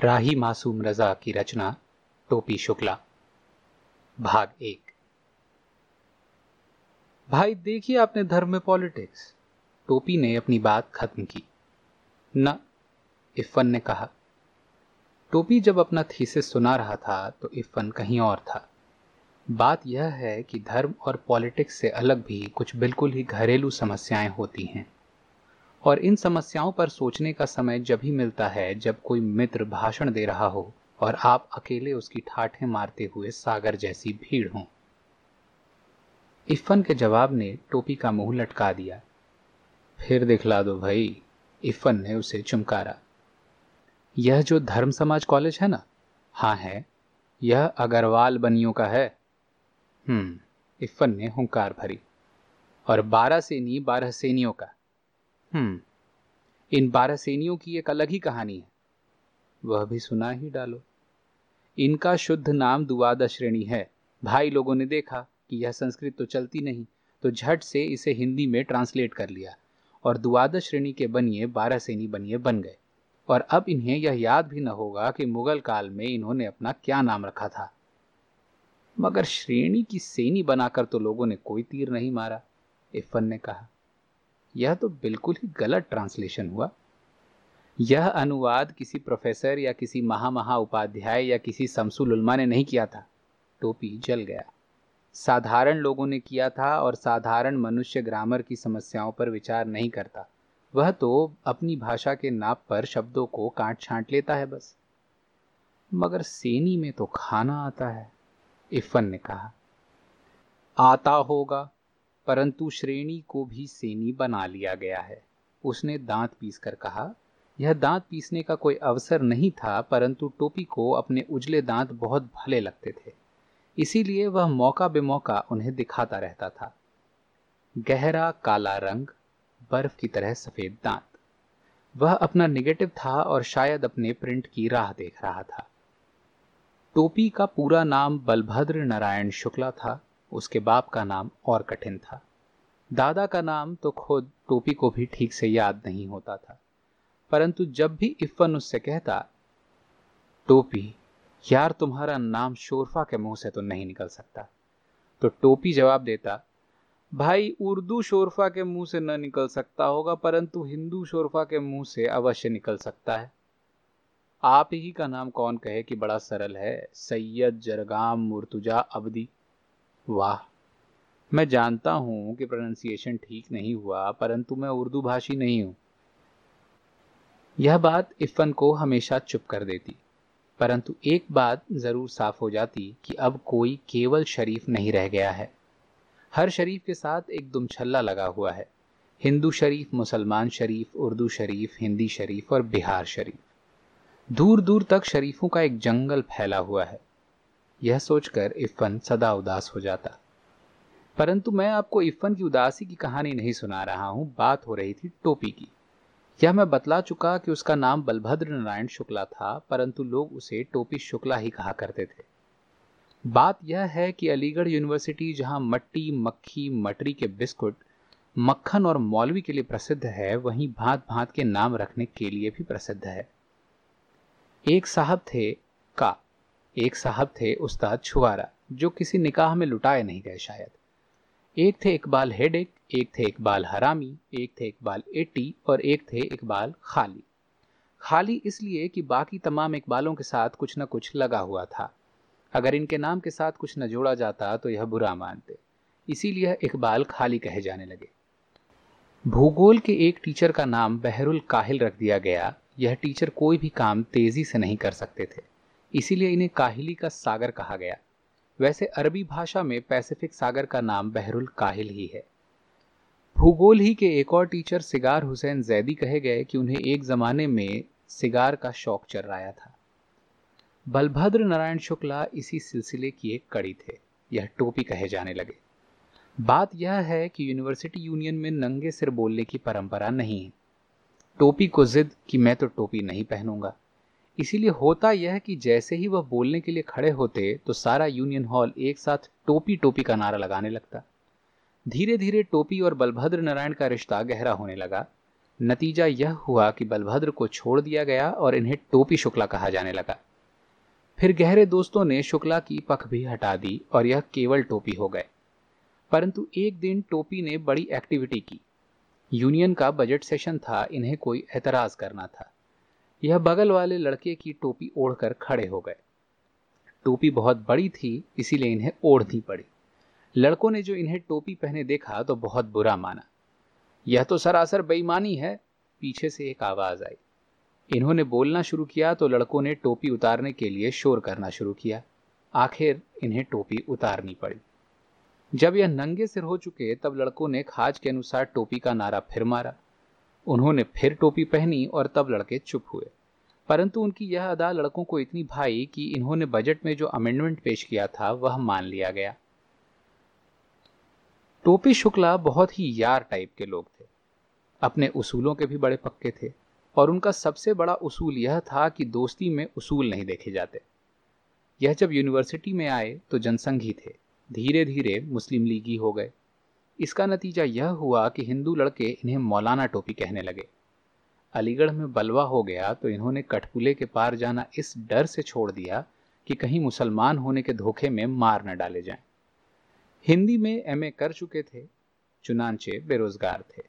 राही मासूम रजा की रचना, टोपी शुक्ला। भाग एक। भाई, देखिए आपने धर्म में पॉलिटिक्स। टोपी ने अपनी बात खत्म की। न इफ़न ने कहा, टोपी जब अपना थीसिस सुना रहा था तो इफ़न कहीं और था। बात यह है कि धर्म और पॉलिटिक्स से अलग भी कुछ बिल्कुल ही घरेलू समस्याएँ होती हैं। और इन समस्याओं पर सोचने का समय जब ही मिलता है, जब कोई मित्र भाषण दे रहा हो और आप अकेले उसकी ठाठें मारते हुए सागर जैसी भीड़ हो। इफ़न के जवाब ने टोपी का मुँह लटका दिया। फिर दिखला दो भाई इफ़न ने उसे चुमकारा। यह जो धर्म समाज कॉलेज है ना? हाँ है। यह अग्रवाल बनियों का है। हम्म इफ़न ने हुंकार भरी। और बारह सेनी बारह सेनियों का। हम्म इन बारह सेनियों की एक अलग ही कहानी है। वह भी सुना ही डालो। इनका शुद्ध नाम दुआदा श्रेणी है। भाई लोगों ने देखा कि यह संस्कृत तो चलती नहीं तो झट से इसे हिंदी में ट्रांसलेट कर लिया और दुआदा श्रेणी के बनिए, बारह सेनी बनिए बन गए। और अब इन्हें यह याद भी न होगा कि मुगल काल में इन्होंने अपना क्या नाम रखा था। मगर श्रेणी की सेनी बनाकर तो लोगों ने कोई तीर नहीं मारा इफन ने कहा। यह तो बिल्कुल ही गलत ट्रांसलेशन हुआ। यह अनुवाद किसी प्रोफेसर या किसी महा महा उपाध्याय या किसी समसुल उल्मा ने नहीं किया था। टोपी जल गया। साधारण लोगों ने किया था और साधारण मनुष्य ग्रामर की समस्याओं पर विचार नहीं करता। वह तो अपनी भाषा के नाप पर शब्दों को काट छांट लेता है बस। मगर सेनी में तो खाना आता है इफन ने कहा। आता होगा। परंतु श्रेणी को भी सेनी बना लिया गया है। उसने दांत पीस कर कहा, यह दांत पीसने का कोई अवसर नहीं था, परंतु टोपी को अपने उजले दांत बहुत भले लगते थे। इसीलिए वह मौका बेमौका उन्हें दिखाता रहता था। गहरा काला रंग, बर्फ़ की तरह सफ़ेद दांत। वह अपना निगेटिव था और शायद अपने प्रिंट की राह देख रहा था। टोपी का पूरा नाम बलभद्र नारायण शुक्ला था। उसके बाप का नाम और कठिन था। दादा का नाम तो खुद टोपी को भी ठीक से याद नहीं होता था। परंतु जब भी इफ़न उससे कहता, टोपी, यार तुम्हारा नाम शोरफा के मुँह से तो नहीं निकल सकता। तो टोपी जवाब देता, भाई, उर्दू शोरफा के मुँह से न निकल सकता होगा, परंतु हिंदू शोरफा के मुँह से अवश्य निकल सकता है। आप ही का नाम कौन कहे कि बड़ा सरल है? सैयद जरगाम मुर्तुजा अबदी। वाह। मैं जानता हूँ कि प्रोनाउंसिएशन ठीक नहीं हुआ, परंतु मैं उर्दू भाषी नहीं हूँ। यह बात इफ़न को हमेशा चुप कर देती, परंतु एक बात ज़रूर साफ़ हो जाती कि अब कोई केवल शरीफ नहीं रह गया है। हर शरीफ के साथ एक दुमछल्ला लगा हुआ है। हिंदू शरीफ, मुसलमान शरीफ, उर्दू शरीफ, हिंदी शरीफ और बिहार शरीफ। दूर दूर तक शरीफों का एक जंगल फैला हुआ है। यह सोचकर इफ़न सदा उदास हो जाता। परंतु मैं आपको इफ़न की उदासी की कहानी नहीं सुना रहा हूँ, बात हो रही थी टोपी की। यह मैं बतला चुका कि उसका नाम बलभद्र नारायण शुक्ला था, परंतु लोग उसे टोपी शुक्ला ही कहा करते थे। बात यह है कि अलीगढ़ यूनिवर्सिटी, जहाँ मट्टी, मक्खी, मटरी के बिस्कुट, मक्खन और मौलवी के लिए प्रसिद्ध है, वहीं भांत भांत के नाम रखने के लिए भी प्रसिद्ध है। एक साहब थे का। एक साहब थे उस्ताद छुआरा, जो किसी निकाह में लुटाए नहीं गए शायद। एक थे इकबाल हेडेक, एक थे इकबाल हरामी, एक थे इकबाल एटी और एक थे इकबाल खाली। खाली इसलिए कि बाकी तमाम इकबालों के साथ कुछ न कुछ लगा हुआ था। अगर इनके नाम के साथ कुछ न जोड़ा जाता तो यह बुरा मानते। इसीलिए इकबाल खाली कहे जाने लगे। भूगोल के एक टीचर का नाम बहरुल काहिल रख दिया गया। यह टीचर कोई भी काम तेज़ी से नहीं कर सकते थे। इसीलिए इन्हें काहिली का सागर कहा गया। वैसे अरबी भाषा में पैसिफिक सागर का नाम बहरुल काहिल ही है। भूगोल ही के एक और टीचर सिगार हुसैन जैदी कहे गए कि उन्हें एक ज़माने में सिगार का शौक चल रहा था। बलभद्र नारायण शुक्ला इसी सिलसिले की एक कड़ी थे, यह टोपी कहे जाने लगे। बात यह है कि यूनिवर्सिटी यूनियन में नंगे सिर बोलने की परंपरा नहीं है। टोपी को जिद कि मैं तो टोपी नहीं पहनूँगा। इसीलिए होता यह कि जैसे ही वह बोलने के लिए खड़े होते तो सारा यूनियन हॉल एक साथ टोपी टोपी का नारा लगाने लगता। धीरे धीरे टोपी और बलभद्र नारायण का रिश्ता गहरा होने लगा। नतीजा यह हुआ कि बलभद्र को छोड़ दिया गया और इन्हें टोपी शुक्ला कहा जाने लगा। फिर गहरे दोस्तों ने शुक्ला की पख भी हटा दी और यह केवल टोपी हो गए। परंतु एक दिन टोपी ने बड़ी एक्टिविटी की। यूनियन का बजट सेशन था, इन्हें कोई एतराज़ करना था। यह बगल वाले लड़के की टोपी ओढ़कर खड़े हो गए। टोपी बहुत बड़ी थी, इसीलिए इन्हें ओढ़नी पड़ी। लड़कों ने जो इन्हें टोपी पहने देखा तो बहुत बुरा माना। यह तो सरासर बेईमानी है, पीछे से एक आवाज़ आई। इन्होंने बोलना शुरू किया तो लड़कों ने टोपी उतारने के लिए शोर करना शुरू किया। आखिर इन्हें टोपी उतारनी पड़ी। जब यह नंगे सिर हो चुके, तब लड़कों ने खाज के अनुसार टोपी का नारा फिर मारा। उन्होंने फिर टोपी पहनी और तब लड़के चुप हुए। परंतु उनकी यह अदा लड़कों को इतनी भाई कि इन्होंने बजट में जो अमेंडमेंट पेश किया था, वह मान लिया गया। टोपी शुक्ला बहुत ही यार टाइप के लोग थे। अपने उसूलों के भी बड़े पक्के थे और उनका सबसे बड़ा उसूल यह था कि दोस्ती में उसूल नहीं देखे जाते। यह जब यूनिवर्सिटी में आए तो जनसंघी थे। धीरे धीरे मुस्लिम लीगी हो गए। इसका नतीजा यह हुआ कि हिंदू लड़के इन्हें मौलाना टोपी कहने लगे। अलीगढ़ में बलवा हो गया तो इन्होंने कठपुले के पार जाना इस डर से छोड़ दिया कि कहीं मुसलमान होने के धोखे में मार न डाले जाएँ। हिंदी में एमए कर चुके थे, चुनाचे बेरोजगार थे।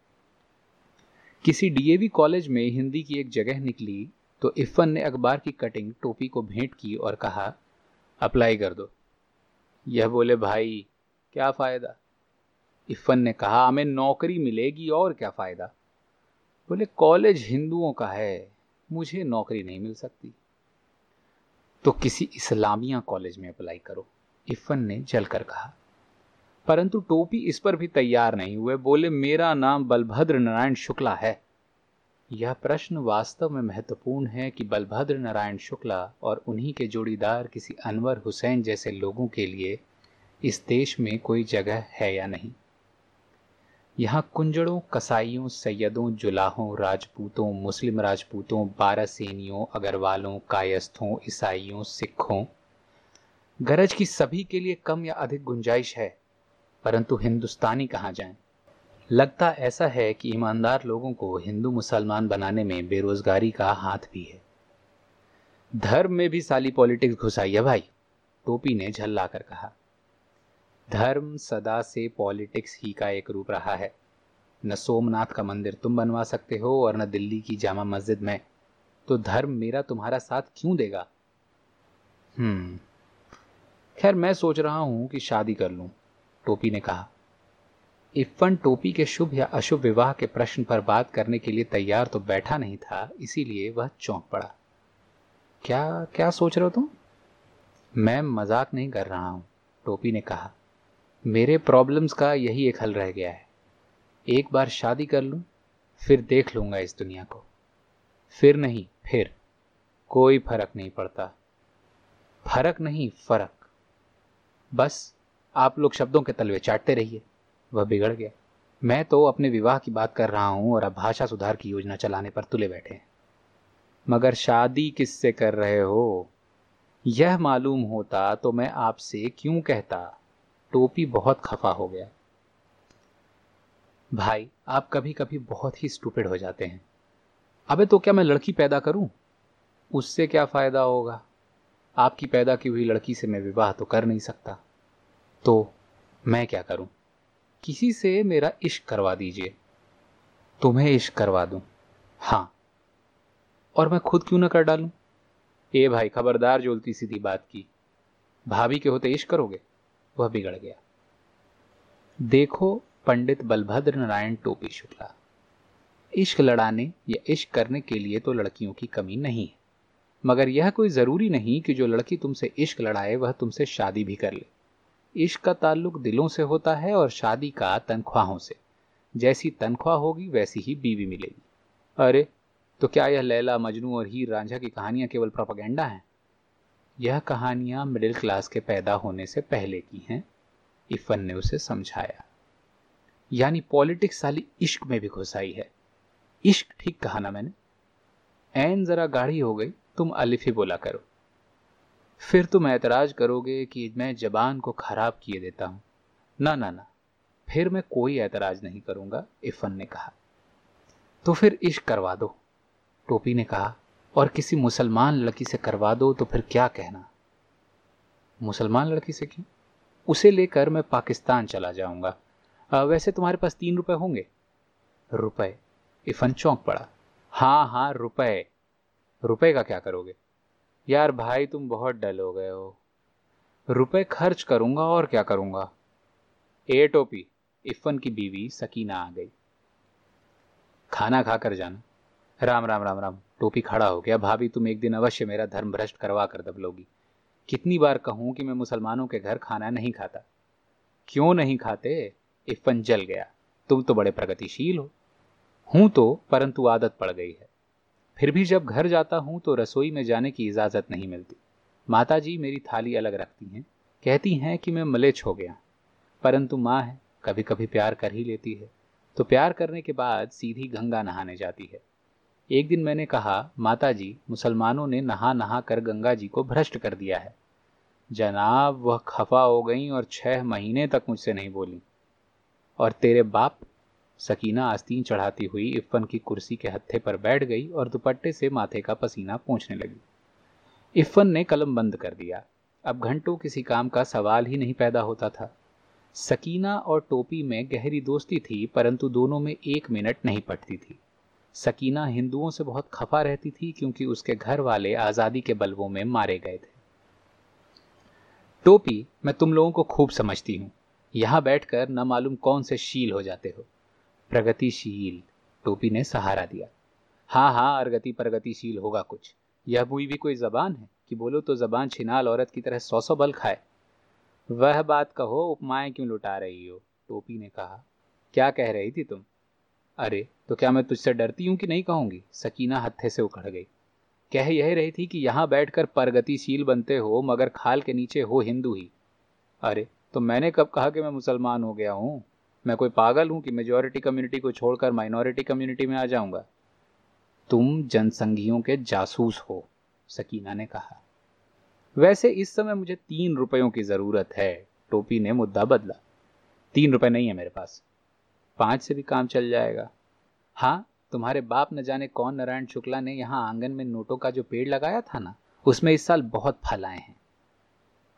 किसी डीएवी कॉलेज में हिंदी की एक जगह निकली तो इफ़न ने अखबार की कटिंग टोपी को भेंट की और कहा, अप्लाई कर दो। यह बोले, भाई, क्या फ़ायदा? इफ़न ने कहा, हमें नौकरी मिलेगी और क्या फ़ायदा? बोले, कॉलेज हिंदुओं का है, मुझे नौकरी नहीं मिल सकती। तो किसी इस्लामिया कॉलेज में अप्लाई करो इफ़न ने जलकर कहा। परंतु टोपी इस पर भी तैयार नहीं हुए, बोले, मेरा नाम बलभद्र नारायण शुक्ला है। यह प्रश्न वास्तव में महत्वपूर्ण है कि बलभद्र नारायण शुक्ला और उन्हीं के जोड़ीदार किसी अनवर हुसैन जैसे लोगों के लिए इस देश में कोई जगह है या नहीं। यहाँ कुंजड़ों कसाईयों सैयदों, जुलाहों, राजपूतों, मुस्लिम राजपूतों, बारासेनियों, अगरवालों, कायस्थों, ईसाइयों, सिखों। गरज की सभी के लिए कम या अधिक गुंजाइश है, परंतु हिंदुस्तानी कहाँ जाएँ? लगता ऐसा है कि ईमानदार लोगों को हिंदू मुसलमान बनाने में बेरोजगारी का हाथ भी है। धर्म में भी साली पॉलिटिक्स घुसाई है भाई, टोपी ने झल्ला कर कहा। धर्म सदा से पॉलिटिक्स ही का एक रूप रहा है। न सोमनाथ का मंदिर तुम बनवा सकते हो और न दिल्ली की जामा मस्जिद में। तो धर्म मेरा तुम्हारा साथ क्यों देगा? हम्म। खैर, मैं सोच रहा हूँ कि शादी कर लूँ, टोपी ने कहा। इफ्फन टोपी के शुभ या अशुभ विवाह के प्रश्न पर बात करने के लिए तैयार तो बैठा नहीं था, इसीलिए वह चौंक पड़ा। क्या क्या सोच रहे हो तुम? मैं मज़ाक नहीं कर रहा हूँ, टोपी ने कहा। मेरे प्रॉब्लम्स का यही एक हल रह गया है। एक बार शादी कर लूँ, फिर देख लूँगा इस दुनिया को। फिर नहीं, फिर। कोई फ़र्क नहीं पड़ता। फ़र्क नहीं, फ़र्क। बस आप लोग शब्दों के तलवे चाटते रहिए, वह बिगड़ गया। मैं तो अपने विवाह की बात कर रहा हूँ और अब भाषा सुधार की योजना चलाने पर तुले बैठे हैं। मगर शादी किससे कर रहे हो? यह मालूम होता तो मैं आपसे क्यों कहता? टोपी बहुत खफा हो गया। भाई, आप कभी कभी बहुत ही स्टूपिड हो जाते हैं। अबे तो क्या मैं लड़की पैदा करूँ? उससे क्या फ़ायदा होगा? आपकी पैदा की हुई लड़की से मैं विवाह तो कर नहीं सकता। तो मैं क्या करूँ? किसी से मेरा इश्क करवा दीजिए। तुम्हें इश्क करवा दूँ। हाँ। और मैं खुद क्यों ना कर डालूं? ए भाई, खबरदार जोलती सीधी बात की। भाभी के होते इश्क करोगे? वह बिगड़ गया। देखो पंडित बलभद्र नारायण टोपी शुक्ला। इश्क लड़ाने या इश्क करने के लिए तो लड़कियों की कमी नहीं है। मगर यह कोई ज़रूरी नहीं कि जो लड़की तुमसे इश्क लड़ाए, वह तुमसे शादी भी कर ले। इश्क का ताल्लुक दिलों से होता है और शादी का तनख्वाहों से। जैसी तनख्वाह होगी, वैसी ही बीवी मिलेगी। अरे तो क्या यह लैला, मजनू और हीर रांझा की कहानियाँ केवल प्रोपागेंडा हैं? यह कहानियाँ मिडिल क्लास के पैदा होने से पहले की हैं इफन ने उसे समझाया। यानी पॉलिटिक्स साली इश्क में भी घुसाई है। इश्क ठीक कहा ना मैंने। एन जरा गाढ़ी हो गई, तुम अलिफ ही बोला करो। फिर तुम ऐतराज करोगे कि मैं जबान को खराब किए देता हूँ। ना ना ना, फिर मैं कोई ऐतराज नहीं करूँगा इफन ने कहा। तो फिर इश्क करवा दो, टोपी ने कहा। और किसी मुसलमान लड़की से करवा दो तो फिर क्या कहना? मुसलमान लड़की से क्यों? उसे लेकर मैं पाकिस्तान चला जाऊँगा। वैसे तुम्हारे पास तीन रुपए होंगे? रुपए। इफन चौंक पड़ा। हाँ हाँ रुपए। रुपए का क्या करोगे? यार भाई, तुम बहुत डल हो गए हो। रुपए खर्च करूँगा और क्या करूँगा? ए टोपी। इफन की बीवी सकीना आ गई। खाना खाकर जाना। राम राम राम राम, टोपी खड़ा हो गया। भाभी, तुम एक दिन अवश्य मेरा धर्म भ्रष्ट करवा कर दबलोगी कितनी बार कहूँ कि मैं मुसलमानों के घर खाना नहीं खाता? क्यों नहीं खाते? इफन जल गया। तुम तो बड़े प्रगतिशील हो। हूँ तो परंतु आदत पड़ गई है। फिर भी जब घर जाता हूँ तो रसोई में जाने की इजाज़त नहीं मिलती। माता जी मेरी थाली अलग रखती हैं। कहती हैं कि मैं मलेच हो गया। परंतु माँ है कभी कभी प्यार कर ही लेती है। तो प्यार करने के बाद सीधी गंगा नहाने जाती है। एक दिन मैंने कहा माता जी मुसलमानों ने नहा नहा कर गंगा जी को भ्रष्ट कर दिया है। जनाब, वह खफा हो गई और छह महीने तक मुझसे नहीं बोली। और तेरे बाप? सकीना आस्तीन चढ़ाती हुई इफ़न की कुर्सी के हत्थे पर बैठ गई और दुपट्टे से माथे का पसीना पहुँचने लगी। इफ़न ने कलम बंद कर दिया। अब घंटों किसी काम का सवाल ही नहीं पैदा होता था। सकीना और टोपी में गहरी दोस्ती थी, परंतु दोनों में एक मिनट नहीं पटती थी। सकीना हिंदुओं से बहुत खफा रहती थी क्योंकि उसके घर वाले आज़ादी के बल्बों में मारे गए थे। टोपी मैं तुम लोगों को खूब समझती हूँ। यहाँ बैठकर न मालूम कौन से शील हो जाते हो। प्रगतिशील, टोपी ने सहारा दिया। हाँ हाँ अरगति प्रगतिशील होगा कुछ। यह बुई भी कोई जबान है कि बोलो तो जबान छिनाल औरत की तरह सौ सौ बल खाए। वह बात कहो, उपमाएँ क्यों लुटा रही हो? टोपी ने कहा, क्या कह रही थी तुम? अरे तो क्या मैं तुझसे डरती हूँ कि नहीं कहूँगी? सकीना हत्थे से उखड़ गई। कह यह रही थी कि यहाँ बैठकर प्रगतिशील बनते हो, मगर खाल के नीचे हो हिंदू ही। अरे तो मैंने कब कहा कि मैं मुसलमान हो गया हूँ? मैं कोई पागल हूँ कि मेजोरिटी कम्युनिटी को छोड़कर माइनॉरिटी कम्युनिटी में आ जाऊँगा? तुम जनसंघियों के जासूस हो, सकीना ने कहा। वैसे इस समय मुझे तीन रुपयों की ज़रूरत है, टोपी ने मुद्दा बदला। तीन रुपए नहीं है मेरे पास। पाँच से भी काम चल जाएगा। हाँ तुम्हारे बाप न जाने कौन नारायण शुक्ला ने यहाँ आँगन में नोटों का जो पेड़ लगाया था ना, उसमें इस साल बहुत फल आए हैं।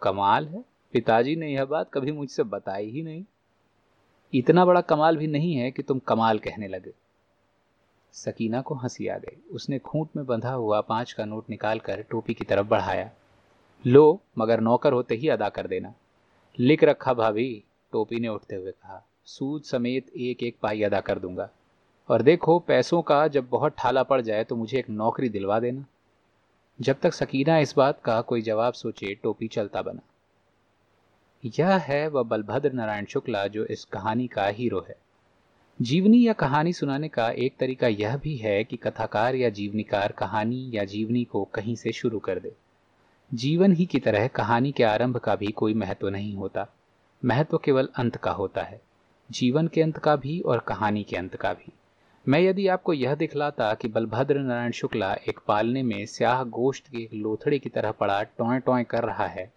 कमाल है। पिताजी ने यह बात कभी मुझसे बताई ही नहीं। इतना बड़ा कमाल भी नहीं है कि तुम कमाल कहने लगे। सकीना को हँसी आ गई। उसने खूंट में बंधा हुआ पाँच का नोट निकालकर टोपी की तरफ़ बढ़ाया। लो, मगर नौकर होते ही अदा कर देना। लिख रखा भाभी, टोपी ने उठते हुए कहा। सूद समेत एक एक पाई अदा कर दूँगा। और देखो, पैसों का जब बहुत ठाला पड़ जाए तो मुझे एक नौकरी दिलवा देना। जब तक सकीना इस बात का कोई जवाब सोचे, टोपी चलता बना। यह है वह बलभद्र नारायण शुक्ला, जो इस कहानी का हीरो है। जीवनी या कहानी सुनाने का एक तरीका यह भी है कि कथाकार या जीवनीकार कहानी या जीवनी को कहीं से शुरू कर दे। जीवन ही की तरह कहानी के आरंभ का भी कोई महत्व नहीं होता। महत्व केवल अंत का होता है। जीवन के अंत का भी और कहानी के अंत का भी। मैं यदि आपको यह दिखलाता कि बलभद्र नारायण शुक्ला एक पालने में स्याह गोश्त के एक लोथड़े की तरह पड़ा टोए टोए कर रहा है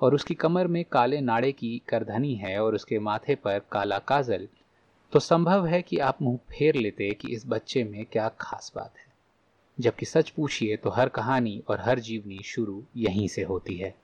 और उसकी कमर में काले नाड़े की करधनी है और उसके माथे पर काला काजल तो संभव है कि आप मुँह फेर लेते कि इस बच्चे में क्या खास बात है। जबकि सच पूछिए तो हर कहानी और हर जीवनी शुरू यहीं से होती है।